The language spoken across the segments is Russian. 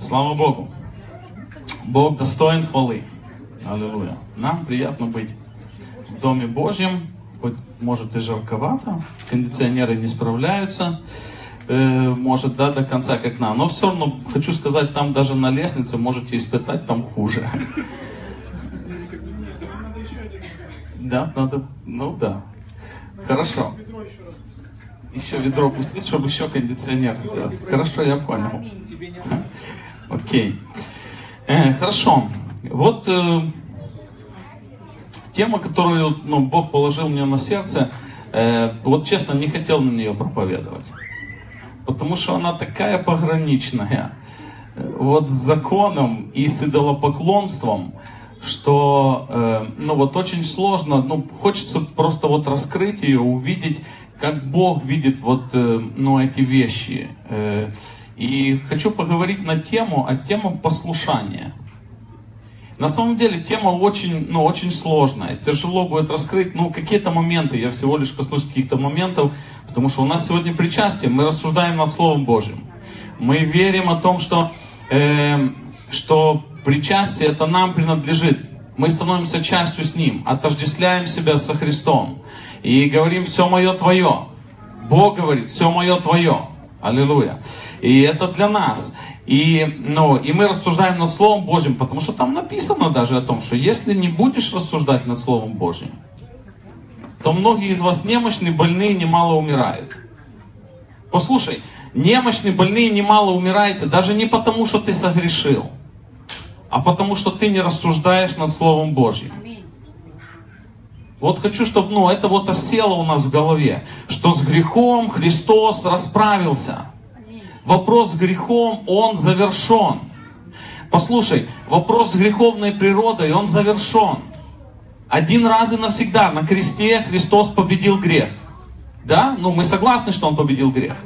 Слава Богу. Бог достоин хвалы. Аллилуйя. Нам приятно быть в Доме Божьем. Хоть, может, и жарковато, кондиционеры не справляются, э, может, да, до конца, как нам. Но все равно, хочу сказать, там даже на лестнице можете испытать, там хуже. Да, надо, ну да. Хорошо. Еще ведро пустить, чтобы еще кондиционер сделать. Хорошо, я понял. Окей. Э, хорошо. Вот э, тема, которую ну, Бог положил мне на сердце, э, вот честно, не хотел на нее проповедовать. Потому что она такая пограничная. э, Вот с законом и с идолопоклонством, что э, ну вот очень сложно, ну хочется просто вот раскрыть ее, увидеть, как Бог видит вот э, ну эти вещи. Э, и хочу поговорить на тему, а тема послушания. На самом деле тема очень, ну, очень сложная. Тяжело будет раскрыть, ну, какие-то моменты. Я всего лишь коснусь каких-то моментов, потому что у нас сегодня причастие. Мы рассуждаем над Словом Божьим. Мы верим о том, что, э, что причастие это нам принадлежит. Мы становимся частью с Ним, отождествляем себя со Христом. И говорим, все мое твое. Бог говорит, все мое твое. Аллилуйя. И это для нас. И, ну, и мы рассуждаем над Словом Божьим, потому что там написано даже о том, что если не будешь рассуждать над Словом Божьим, то многие из вас немощные, больные, немало умирают. Послушай, немощные, больные, немало умирают, даже не потому, что ты согрешил, а потому, что ты не рассуждаешь над Словом Божьим. Вот хочу, чтобы ну, это вот осело у нас в голове, что с грехом Христос расправился. Вопрос с грехом, он завершен. Послушай, вопрос с греховной природой, он завершен. Один раз и навсегда на кресте Христос победил грех. Да? Ну, мы согласны, что Он победил грех.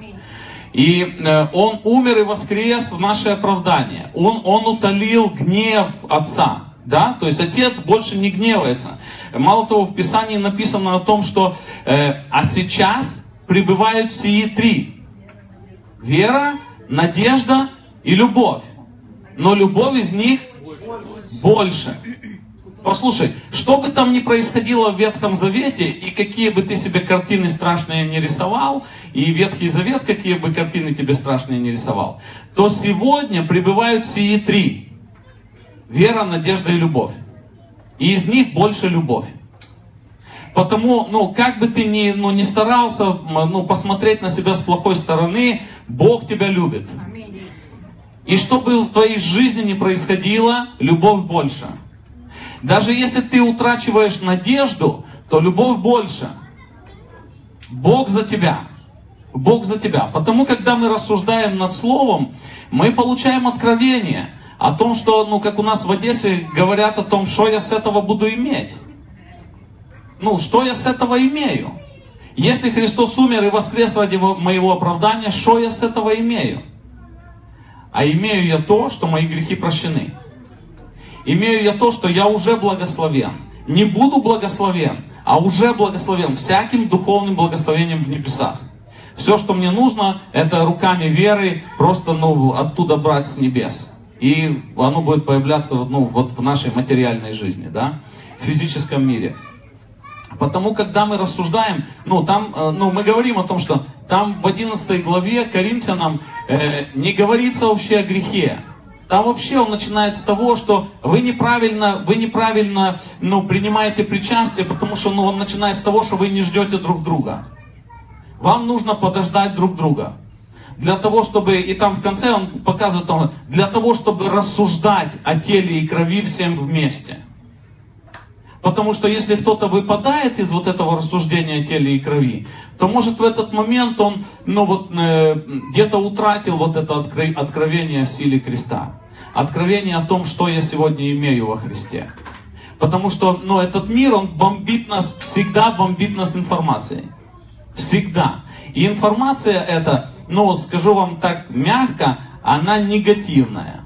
И э, Он умер и воскрес в наше оправдание. Он, он утолил гнев Отца. Да? То есть Отец больше не гневается. Мало того, в Писании написано о том, что э, «А сейчас пребывают сии три». Вера, надежда и любовь. Но любовь из них больше. Послушай, что бы там ни происходило в Ветхом Завете, и какие бы ты себе картины страшные не рисовал, и Ветхий Завет, какие бы картины тебе страшные не рисовал, то сегодня пребывают сии три. Вера, надежда и любовь. И из них больше любовь. Потому, ну, как бы ты ни, ну, ни старался ну, посмотреть на себя с плохой стороны, Бог тебя любит. И что бы в твоей жизни ни происходило, любовь больше. Даже если ты утрачиваешь надежду, то любовь больше. Бог за тебя. Бог за тебя. Потому, когда мы рассуждаем над Словом, мы получаем откровение о том, что, ну, как у нас в Одессе говорят о том, что я с этого буду иметь. Ну, что я с этого имею? Если Христос умер и воскрес ради моего оправдания, что я с этого имею? А имею я то, что мои грехи прощены. Имею я то, что я уже благословен. Не буду благословен, а уже благословен всяким духовным благословением в небесах. Все, что мне нужно, это руками веры просто ну, оттуда брать с небес. И оно будет появляться ну, вот в нашей материальной жизни, да, в физическом мире. Потому, когда мы рассуждаем, ну, там, ну, мы говорим о том, что там в 11 главе Коринфянам э, не говорится вообще о грехе. Там вообще он начинает с того, что вы неправильно, вы неправильно ну, принимаете причастие, потому что ну, он начинает с того, что вы не ждете друг друга. Вам нужно подождать друг друга. Для того, чтобы, и там в конце он показывает, для того, чтобы рассуждать о теле и крови всем вместе. Потому что если кто-то выпадает из вот этого рассуждения о теле и крови, то может в этот момент он ну, вот, э, где-то утратил вот это откровение о силе креста. Откровение о том, что я сегодня имею во Христе. Потому что ну, этот мир, он бомбит нас, всегда бомбит нас информацией. Всегда. И информация эта, ну, скажу вам так мягко, она негативная.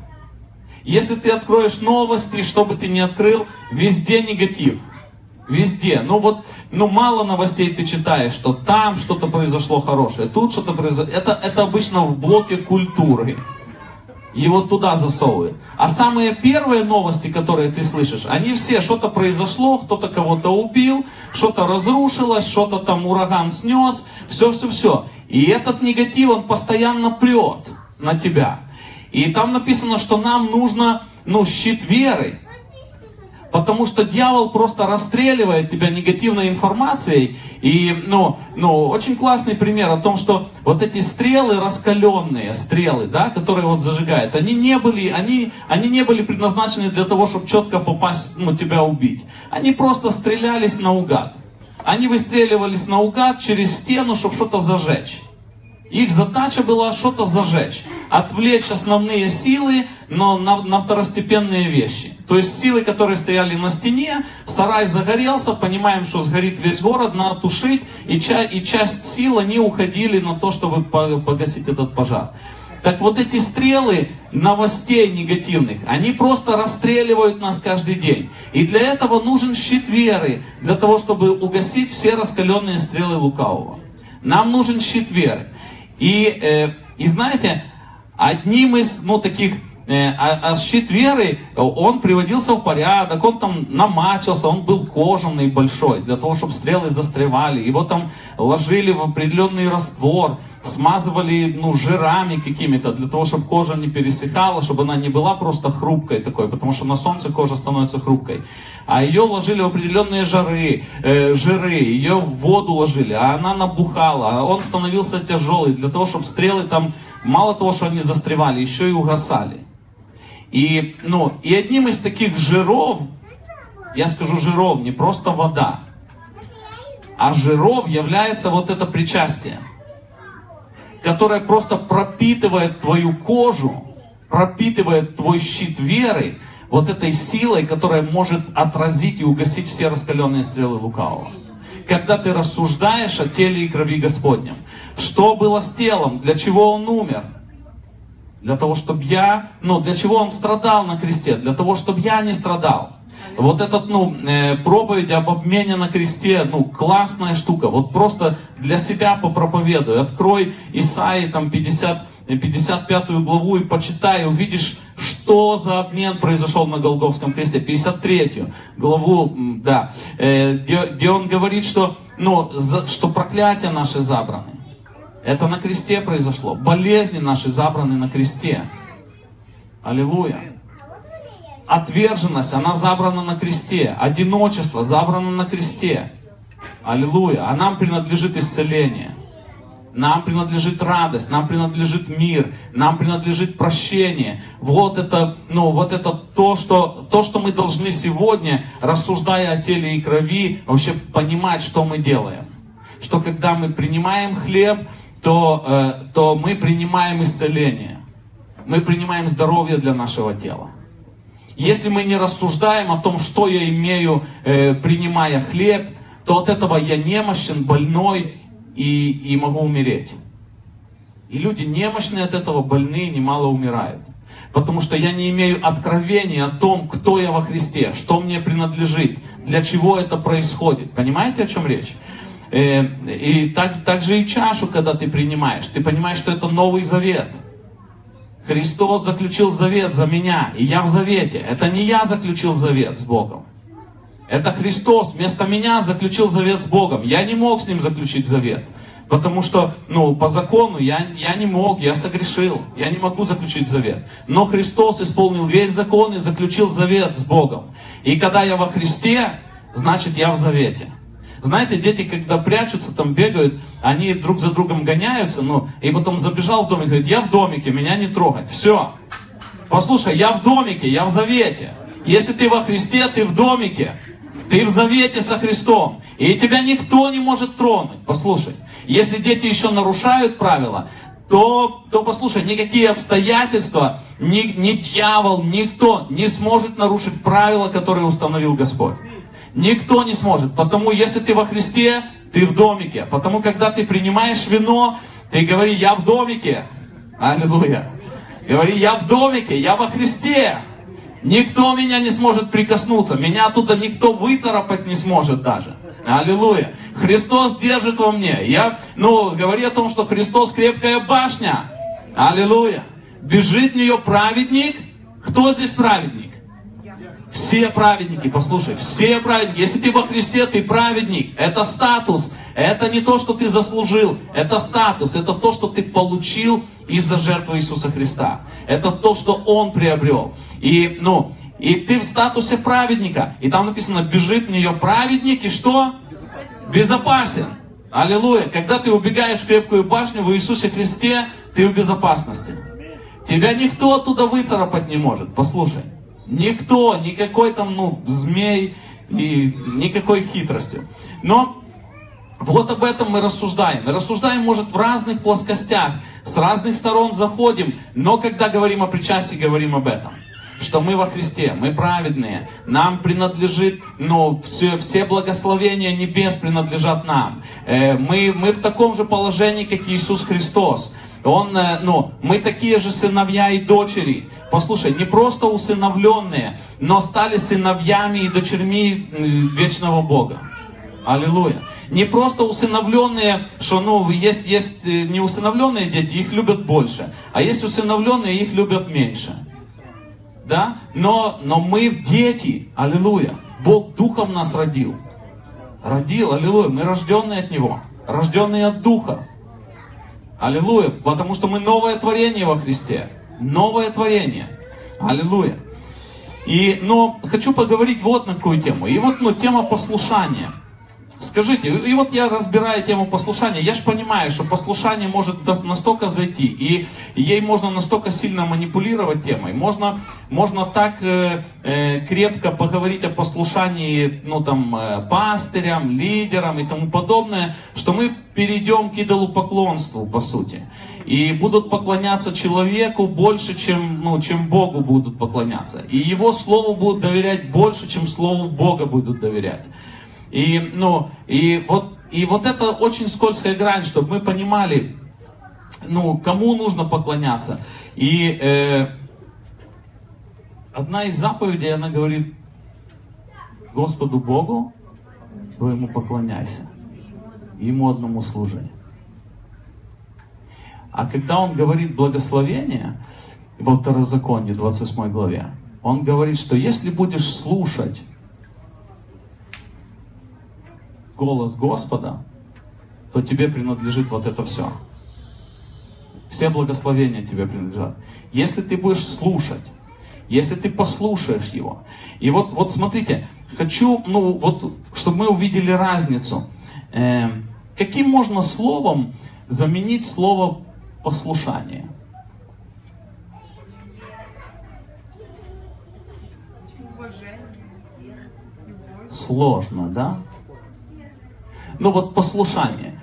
Если ты откроешь новости, что бы ты ни открыл, везде негатив. Везде. Ну вот, ну мало новостей ты читаешь, что там что-то произошло хорошее, тут что-то произошло. Это, это обычно в блоке культуры. Вот туда засовывает. А самые первые новости, которые ты слышишь, они все, что-то произошло, кто-то кого-то убил, что-то разрушилось, что-то там ураган снес, все-все-все. И этот негатив, он постоянно прет на тебя. И там написано, что нам нужно, ну, щит веры. Потому что дьявол просто расстреливает тебя негативной информацией. И, ну, ну, очень классный пример о том, что вот эти стрелы раскаленные, стрелы, да, которые вот зажигают, они не были, они, они не были предназначены для того, чтобы четко попасть, ну, тебя убить. Они просто стрелялись наугад. Они выстреливались наугад через стену, чтобы что-то зажечь. Их задача была что-то зажечь, отвлечь основные силы, но на, на второстепенные вещи. То есть силы, которые стояли на стене, сарай загорелся, понимаем, что сгорит весь город, надо тушить, и, ча, и часть сил они уходили на то, чтобы погасить этот пожар. Так вот эти стрелы новостей негативных, они просто расстреливают нас каждый день. И для этого нужен щит веры, для того, чтобы угасить все раскаленные стрелы лукавого. Нам нужен щит веры. И, э, и знаете, одним из, ну, таких, э, а, а щит веры, он приводился в порядок, он там намачился, он был кожаный большой, для того, чтобы стрелы застревали. Его там ложили в определенный раствор, смазывали ну, жирами какими-то, для того, чтобы кожа не пересыхала, чтобы она не была просто хрупкой такой, потому что на солнце кожа становится хрупкой. А ее ложили в определенные жары, э, жиры, ее в воду ложили, а она набухала, а он становился тяжелый, для того, чтобы стрелы там, мало того, что они застревали, еще и угасали. И, ну, и одним из таких жиров, я скажу жиров, не просто вода, а жиров является вот это причастие которая просто пропитывает твою кожу, пропитывает твой щит веры вот этой силой, которая может отразить и угасить все раскаленные стрелы лукавого. Когда ты рассуждаешь о теле и крови Господнем, что было с телом, для чего он умер, для того, чтобы я, ну, для чего он страдал на кресте, для того, чтобы я не страдал. Вот этот, ну, э, проповедь об обмене на кресте, ну, классная штука. Вот просто для себя попроповедуй. Открой Исаи, там, 50, 55 главу и почитай, увидишь, что за обмен произошел на Голговском кресте. 53 главу, да, э, где, где он говорит, что, ну, за, что проклятия наши забраны. Это на кресте произошло. Болезни наши забраны на кресте. Аллилуйя. Отверженность, она забрана на кресте. Одиночество забрано на кресте. Аллилуйя. А нам принадлежит исцеление. Нам принадлежит радость, нам принадлежит мир, нам принадлежит прощение. Вот это, ну, вот это то, что, то, что мы должны сегодня, рассуждая о теле и крови, вообще понимать, что мы делаем. Что когда мы принимаем хлеб, то, э, то мы принимаем исцеление. Мы принимаем здоровье для нашего тела. Если мы не рассуждаем о том, что я имею, э, принимая хлеб, то от этого я немощен, больной и, и могу умереть. И люди немощные от этого, больные, немало умирают. Потому что я не имею откровения о том, кто я во Христе, что мне принадлежит, для чего это происходит. Понимаете, о чем речь? Э, и так, так же и чашу, когда ты принимаешь, ты понимаешь, что это Новый Завет – Христос заключил завет за меня, и я в завете. Это не я заключил завет с Богом. Это Христос вместо меня заключил завет с Богом. Я не мог с Ним заключить завет. Потому что, ну, по закону я, я не мог, я согрешил. Я не могу заключить завет. Но Христос исполнил весь закон и заключил завет с Богом. И когда я во Христе, значит я в завете. Знаете, дети, когда прячутся, там бегают, они друг за другом гоняются, ну, и потом забежал в домик, говорит, я в домике, меня не трогать. Все. Послушай, я в домике, я в завете. Если ты во Христе, ты в домике. Ты в завете со Христом. И тебя никто не может тронуть. Послушай, если дети еще нарушают правила, то, то послушай, никакие обстоятельства, ни, ни дьявол, никто не сможет нарушить правила, которые установил Господь. Никто не сможет. Потому если ты во Христе, ты в домике. Потому когда ты принимаешь вино, ты говори, я в домике. Аллилуйя. Говори, я в домике, я во Христе. Никто меня не сможет прикоснуться. Меня оттуда никто выцарапать не сможет даже. Аллилуйя. Христос держит во мне. Я, ну, говори о том, что Христос крепкая башня. Аллилуйя. Бежит в нее праведник. Кто здесь праведник? Все праведники, послушай, все праведники. Если ты во Христе, ты праведник. Это статус. Это не то, что ты заслужил. Это статус. Это то, что ты получил из-за жертвы Иисуса Христа. Это то, что Он приобрел. И, ну, и ты в статусе праведника. И там написано, бежит в нее праведник, и что? Безопасен. Аллилуйя. Когда ты убегаешь в крепкую башню в Иисусе Христе, ты в безопасности. Тебя никто оттуда выцарапать не может. Послушай. Никто, никакой там, ну, змей и никакой хитрости. Но вот об этом мы рассуждаем. Мы рассуждаем, может, в разных плоскостях, с разных сторон заходим, но когда говорим о причастии, говорим об этом что мы во Христе, мы праведные, нам принадлежит, ну, все, все благословения небес принадлежат нам. Э, мы, мы в таком же положении, как Иисус Христос. Он, э, ну, мы такие же сыновья и дочери. Послушай, не просто усыновленные, но стали сыновьями и дочерьми вечного Бога. Аллилуйя. Не просто усыновленные, что ну, есть, есть э, не усыновленные дети, их любят больше. А есть усыновленные, их любят меньше да, но, но мы дети, аллилуйя. Бог духом нас родил. Родил, аллилуйя, мы рожденные от Него, рожденные от Духа. Аллилуйя, потому что мы новое творение во Христе. Новое творение. Аллилуйя. И, но хочу поговорить вот на какую тему. И вот, ну, тема послушания. Скажите, и вот я разбираю тему послушания, я же понимаю, что послушание может настолько зайти, и ей можно настолько сильно манипулировать темой, можно, можно так э, э, крепко поговорить о послушании, ну там, э, пастырям, лидерам и тому подобное, что мы перейдем к идолопоклонству, по сути. И будут поклоняться человеку больше, чем, ну, чем Богу будут поклоняться. И Его Слову будут доверять больше, чем Слову Бога будут доверять. И, ну, и, вот, и вот это очень скользкая грань, чтобы мы понимали, ну, кому нужно поклоняться. И э, одна из заповедей, она говорит, Господу Богу твоему поклоняйся, Ему одному служи. А когда он говорит благословение, во Второзаконии, 28 главе, он говорит, что если будешь слушать голос Господа, то тебе принадлежит вот это все. Все благословения тебе принадлежат. Если ты будешь слушать, если ты послушаешь его. И вот, вот смотрите, хочу, ну вот, чтобы мы увидели разницу. Э, каким можно словом заменить слово послушание? Сложно, да? Ну вот послушание.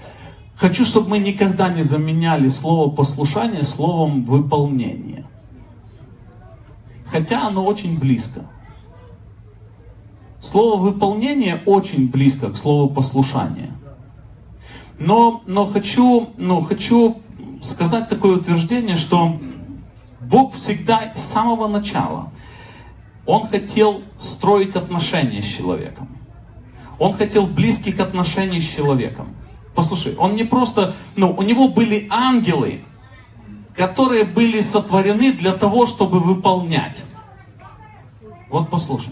Хочу, чтобы мы никогда не заменяли слово послушание словом выполнение. Хотя оно очень близко. Слово выполнение очень близко к слову послушание. Но, но хочу, ну, хочу сказать такое утверждение, что Бог всегда с самого начала, Он хотел строить отношения с человеком. Он хотел близких отношений с человеком. Послушай, он не просто, ну, у него были ангелы, которые были сотворены для того, чтобы выполнять. Вот послушай.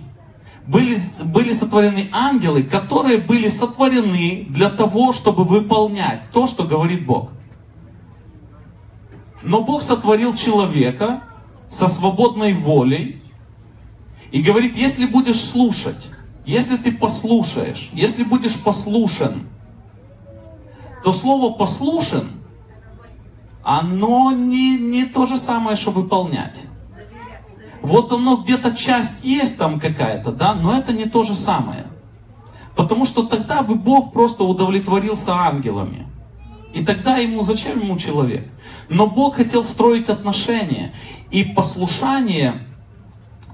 Были, были сотворены ангелы, которые были сотворены для того, чтобы выполнять то, что говорит Бог. Но Бог сотворил человека со свободной волей и говорит, если будешь слушать, если ты послушаешь, если будешь послушен, то слово послушен, оно не, не то же самое, что выполнять. Вот оно где-то часть есть там какая-то, да, но это не то же самое. Потому что тогда бы Бог просто удовлетворился ангелами. И тогда ему, зачем ему человек? Но Бог хотел строить отношения. И послушание,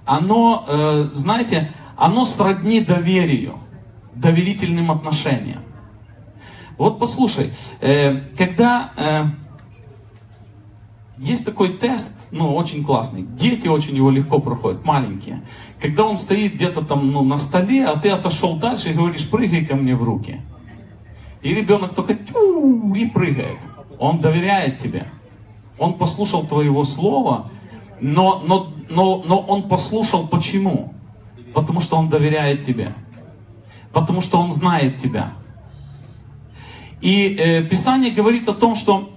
оно, э, знаете, оно сродни доверию, доверительным отношениям. Вот послушай, э, когда э, есть такой тест, ну, очень классный, дети очень его легко проходят, маленькие. Когда он стоит где-то там ну, на столе, а ты отошел дальше и говоришь, прыгай ко мне в руки. И ребенок только тю и прыгает. Он доверяет тебе. он послушал твоего слова, но, но, но, но он послушал почему? Потому что он доверяет тебе. Потому что он знает тебя. И э, Писание говорит о том, что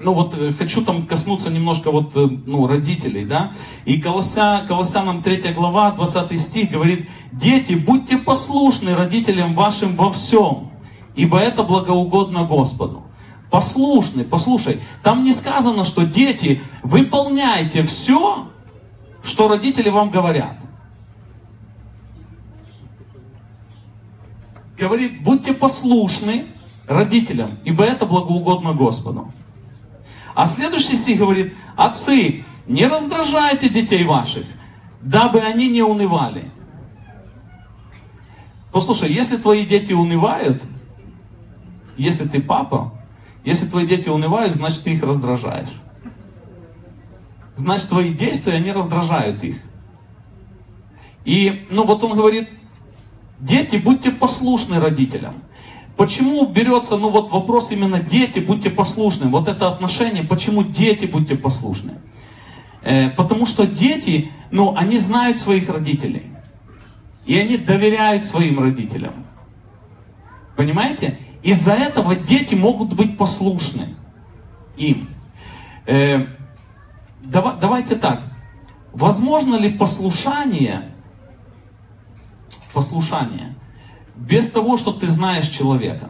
ну вот э, хочу там коснуться немножко вот, э, ну, родителей, да. И Колося, Колоссянам 3 глава, 20 стих говорит, дети, будьте послушны родителям вашим во всем, ибо это благоугодно Господу. Послушны, послушай, там не сказано, что дети, выполняйте все, что родители вам говорят. Говорит, будьте послушны родителям, ибо это благоугодно Господу. А следующий стих говорит, отцы, не раздражайте детей ваших, дабы они не унывали. Послушай, если твои дети унывают, если ты папа, если твои дети унывают, значит ты их раздражаешь. Значит твои действия, они раздражают их. И, ну вот он говорит, дети, будьте послушны родителям. Почему берется, ну вот вопрос именно дети, будьте послушны. Вот это отношение, почему дети, будьте послушны. Э, потому что дети, ну, они знают своих родителей. И они доверяют своим родителям. Понимаете? Из-за этого дети могут быть послушны им. Э, давай, давайте так. Возможно ли послушание, послушание без того, что ты знаешь человека.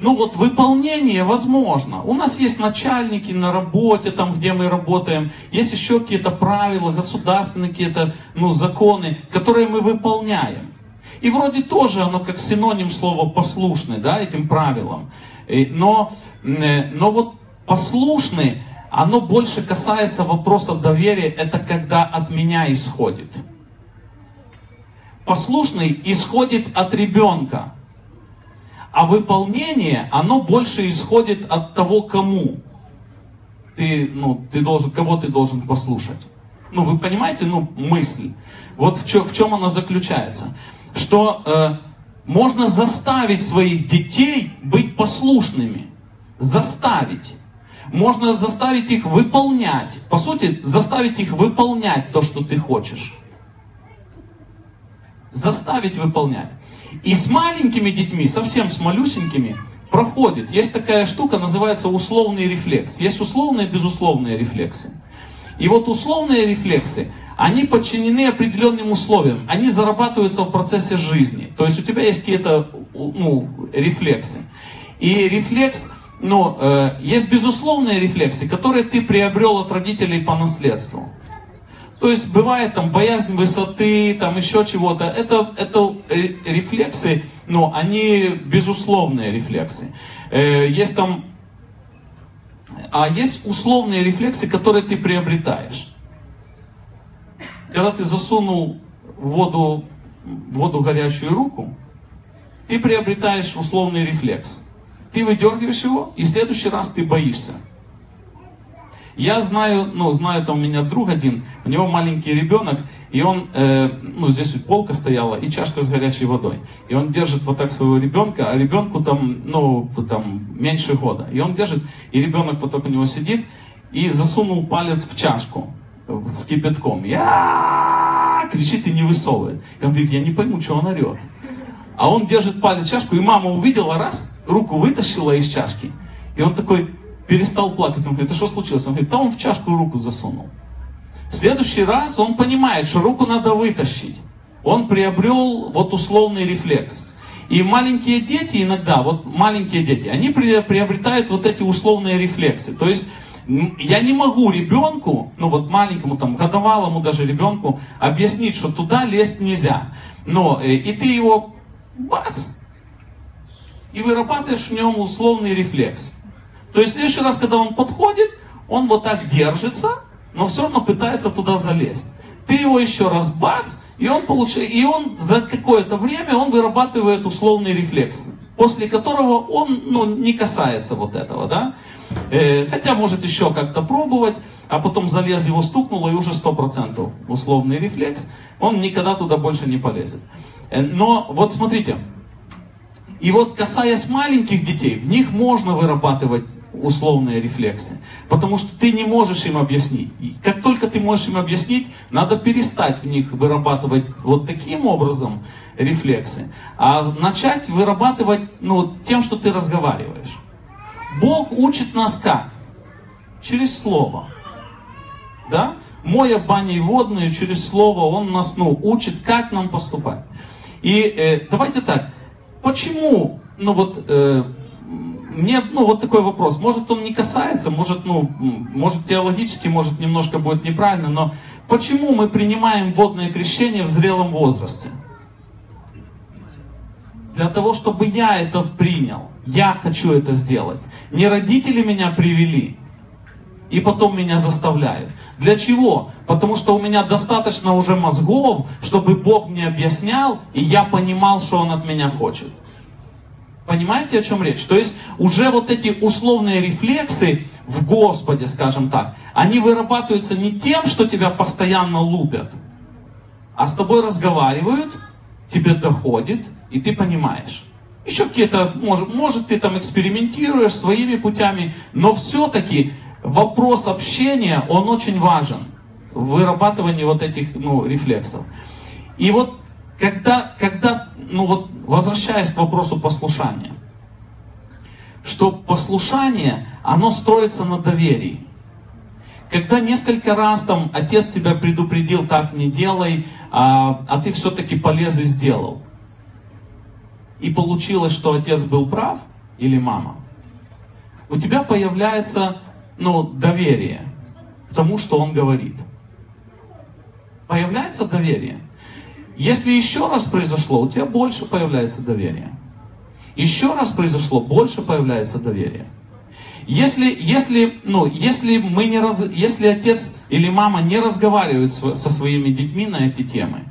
Ну вот выполнение возможно. У нас есть начальники на работе, там где мы работаем, есть еще какие-то правила, государственные какие-то ну, законы, которые мы выполняем. И вроде тоже оно как синоним слова послушный, да, этим правилам. Но, э, но вот послушный, оно больше касается вопросов доверия, это когда от меня исходит послушный исходит от ребенка, а выполнение, оно больше исходит от того, кому ты, ну, ты должен, кого ты должен послушать. Ну, вы понимаете, ну, мысль. Вот в чем, в чем она заключается. Что э, можно заставить своих детей быть послушными. Заставить. Можно заставить их выполнять. По сути, заставить их выполнять то, что ты хочешь заставить выполнять. И с маленькими детьми, совсем с малюсенькими, проходит. Есть такая штука, называется условный рефлекс. Есть условные и безусловные рефлексы. И вот условные рефлексы, они подчинены определенным условиям. Они зарабатываются в процессе жизни. То есть у тебя есть какие-то ну, рефлексы. И рефлекс, ну, э, есть безусловные рефлексы, которые ты приобрел от родителей по наследству. То есть бывает там боязнь высоты, там еще чего-то. Это, это рефлексы, но они безусловные рефлексы. Э, есть там, а есть условные рефлексы, которые ты приобретаешь. Когда ты засунул в воду, в воду горячую руку, ты приобретаешь условный рефлекс. Ты выдергиваешь его, и в следующий раз ты боишься. Я знаю, ну, знаю там у меня друг один, у него маленький ребенок, и он, э, ну, здесь вот полка стояла и чашка с горячей водой. И он держит вот так своего ребенка, а ребенку там, ну, там, меньше года. И он держит, и ребенок вот так у него сидит, и засунул палец в чашку с кипятком. Я кричит и не высовывает. И он говорит, я не пойму, что он орет. А он держит палец в чашку, и мама увидела раз, руку вытащила из чашки. И он такой, перестал плакать. Он говорит, это что случилось? Он говорит, да он в чашку руку засунул. В следующий раз он понимает, что руку надо вытащить. Он приобрел вот условный рефлекс. И маленькие дети иногда, вот маленькие дети, они приобретают вот эти условные рефлексы. То есть я не могу ребенку, ну вот маленькому, там, годовалому даже ребенку, объяснить, что туда лезть нельзя. Но э, и ты его, бац, и вырабатываешь в нем условный рефлекс. То есть в следующий раз, когда он подходит, он вот так держится, но все равно пытается туда залезть. Ты его еще раз бац, и он получает, и он за какое-то время он вырабатывает условный рефлекс, после которого он ну, не касается вот этого, да. Э, хотя может еще как-то пробовать, а потом залез, его стукнуло, и уже 100% условный рефлекс, он никогда туда больше не полезет. Э, но вот смотрите, и вот касаясь маленьких детей, в них можно вырабатывать условные рефлексы, потому что ты не можешь им объяснить. И как только ты можешь им объяснить, надо перестать в них вырабатывать вот таким образом рефлексы, а начать вырабатывать ну, тем, что ты разговариваешь. Бог учит нас как? Через слово. Да? Моя баней водную через слово, Он нас ну, учит, как нам поступать. И э, давайте так, почему, ну вот, э, мне, ну, вот такой вопрос. Может, он не касается, может, ну, может, теологически, может, немножко будет неправильно, но почему мы принимаем водное крещение в зрелом возрасте? Для того, чтобы я это принял. Я хочу это сделать. Не родители меня привели, и потом меня заставляют. Для чего? Потому что у меня достаточно уже мозгов, чтобы Бог мне объяснял, и я понимал, что Он от меня хочет. Понимаете, о чем речь? То есть уже вот эти условные рефлексы в Господе, скажем так, они вырабатываются не тем, что тебя постоянно лупят, а с тобой разговаривают, тебе доходит, и ты понимаешь. Еще какие-то, может, может ты там экспериментируешь своими путями, но все-таки вопрос общения, он очень важен в вырабатывании вот этих ну, рефлексов. И вот когда, когда, ну вот, возвращаясь к вопросу послушания, что послушание, оно строится на доверии. Когда несколько раз там отец тебя предупредил, так не делай, а, а ты все-таки полез и сделал. И получилось, что отец был прав или мама. У тебя появляется ну, доверие к тому, что он говорит. Появляется доверие. Если еще раз произошло, у тебя больше появляется доверие. Еще раз произошло, больше появляется доверие. Если, если, ну, если, мы не раз, если отец или мама не разговаривают со своими детьми на эти темы,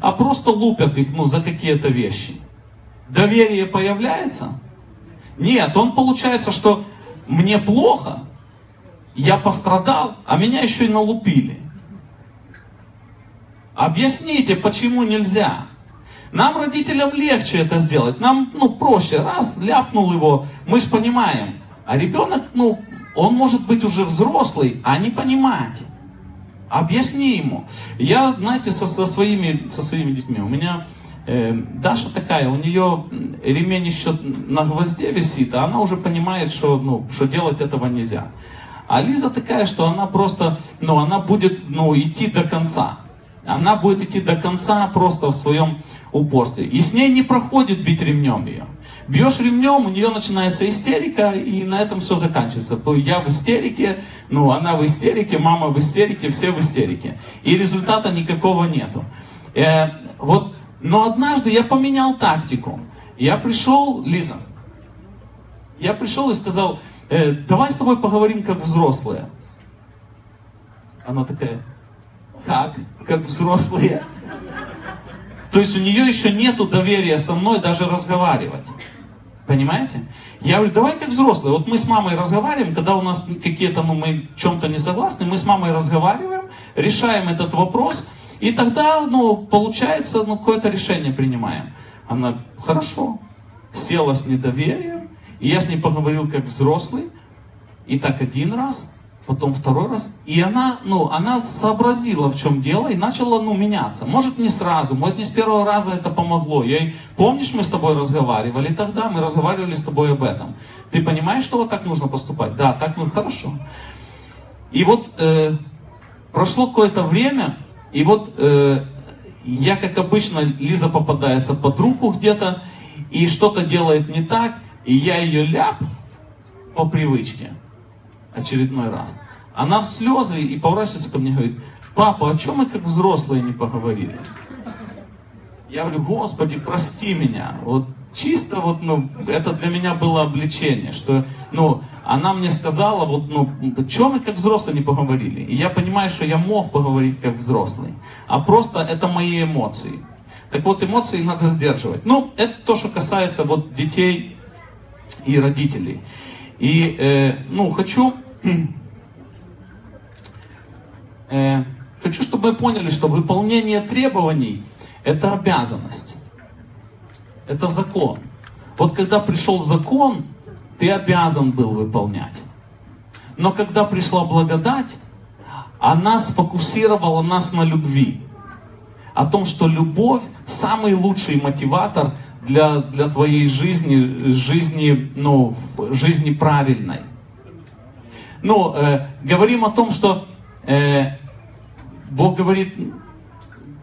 а просто лупят их ну, за какие-то вещи, доверие появляется? Нет, он получается, что мне плохо, я пострадал, а меня еще и налупили. Объясните, почему нельзя? Нам, родителям, легче это сделать. Нам, ну, проще. Раз, ляпнул его, мы же понимаем. А ребенок, ну, он может быть уже взрослый, а не понимать. Объясни ему. Я, знаете, со, со, своими, со своими детьми, у меня э, Даша такая, у нее ремень еще на гвозде висит, а она уже понимает, что, ну, что делать этого нельзя. А Лиза такая, что она просто, ну, она будет, ну, идти до конца. Она будет идти до конца просто в своем упорстве. И с ней не проходит бить ремнем ее. Бьешь ремнем, у нее начинается истерика, и на этом все заканчивается. То я в истерике, ну, она в истерике, мама в истерике, все в истерике. И результата никакого нету. Э, вот, но однажды я поменял тактику. Я пришел, Лиза, я пришел и сказал, э, давай с тобой поговорим как взрослые. Она такая, как? Как взрослые. То есть у нее еще нету доверия со мной даже разговаривать. Понимаете? Я говорю, давай как взрослые. Вот мы с мамой разговариваем, когда у нас какие-то, ну, мы чем-то не согласны, мы с мамой разговариваем, решаем этот вопрос, и тогда, ну, получается, ну, какое-то решение принимаем. Она, хорошо, села с недоверием, и я с ней поговорил как взрослый, и так один раз, потом второй раз, и она, ну, она сообразила, в чем дело, и начала, ну, меняться. Может, не сразу, может, не с первого раза это помогло. Я ей, помнишь, мы с тобой разговаривали тогда, мы разговаривали с тобой об этом. Ты понимаешь, что вот так нужно поступать? Да, так, ну, хорошо. И вот э, прошло какое-то время, и вот э, я, как обычно, Лиза попадается под руку где-то, и что-то делает не так, и я ее ляп по привычке очередной раз. Она в слезы и поворачивается ко мне и говорит, папа, о чем мы как взрослые не поговорили? Я говорю, Господи, прости меня. Вот чисто вот, ну, это для меня было обличение, что, ну, она мне сказала, вот, ну, чем мы как взрослые не поговорили? И я понимаю, что я мог поговорить как взрослый, а просто это мои эмоции. Так вот, эмоции надо сдерживать. Ну, это то, что касается вот детей и родителей. И, э, ну, хочу Э, хочу, чтобы вы поняли, что выполнение требований – это обязанность. Это закон. Вот когда пришел закон, ты обязан был выполнять. Но когда пришла благодать, она сфокусировала нас на любви. О том, что любовь самый лучший мотиватор для, для твоей жизни, жизни, ну, жизни правильной. Ну, э, говорим о том, что э, Бог говорит,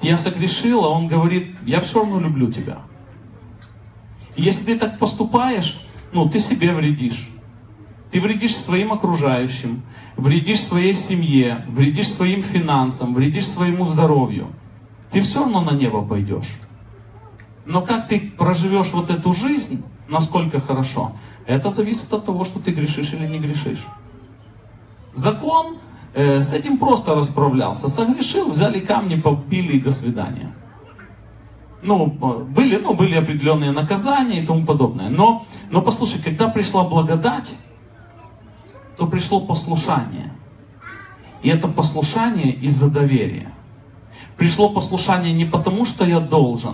я согрешил, а Он говорит, я все равно люблю тебя. И если ты так поступаешь, ну, ты себе вредишь. Ты вредишь своим окружающим, вредишь своей семье, вредишь своим финансам, вредишь своему здоровью. Ты все равно на небо пойдешь. Но как ты проживешь вот эту жизнь, насколько хорошо, это зависит от того, что ты грешишь или не грешишь. Закон э, с этим просто расправлялся. Согрешил, взяли камни, попили и до свидания. Ну, были, ну, были определенные наказания и тому подобное. Но, но послушай, когда пришла благодать, то пришло послушание. И это послушание из-за доверия. Пришло послушание не потому, что я должен,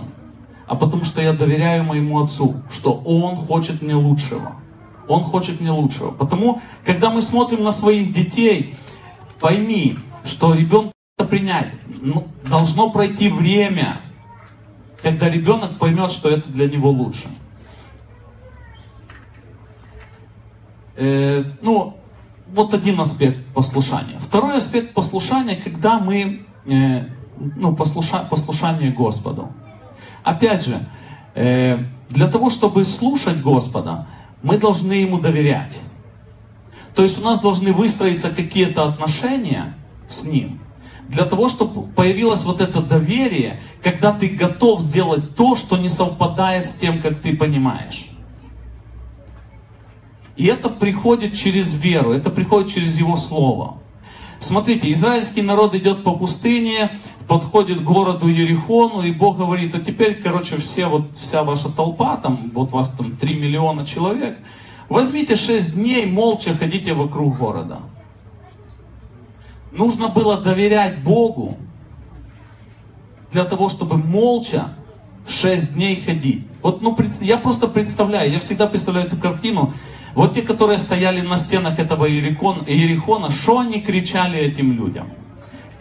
а потому что я доверяю моему отцу, что он хочет мне лучшего. Он хочет мне лучшего. Потому, когда мы смотрим на своих детей, пойми, что ребенка принять, ну, должно пройти время, когда ребенок поймет, что это для него лучше. Э, ну, вот один аспект послушания. Второй аспект послушания, когда мы, э, ну, послуша, послушание Господу. Опять же, э, для того, чтобы слушать Господа, мы должны Ему доверять. То есть у нас должны выстроиться какие-то отношения с Ним, для того, чтобы появилось вот это доверие, когда ты готов сделать то, что не совпадает с тем, как ты понимаешь. И это приходит через веру, это приходит через Его Слово. Смотрите, израильский народ идет по пустыне, подходит к городу Ерихону, и Бог говорит, а теперь, короче, все, вот вся ваша толпа, там, вот вас там 3 миллиона человек, возьмите 6 дней, молча ходите вокруг города. Нужно было доверять Богу для того, чтобы молча 6 дней ходить. Вот, ну, я просто представляю, я всегда представляю эту картину, вот те, которые стояли на стенах этого Ерихона, что они кричали этим людям?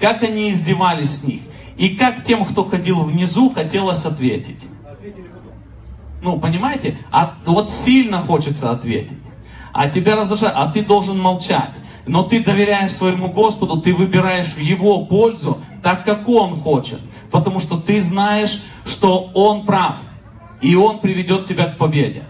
Как они издевались с них? И как тем, кто ходил внизу, хотелось ответить? Ну, понимаете? А вот сильно хочется ответить. А тебя раздражает, а ты должен молчать. Но ты доверяешь своему Господу, ты выбираешь в Его пользу, так как Он хочет. Потому что ты знаешь, что Он прав. И Он приведет тебя к победе.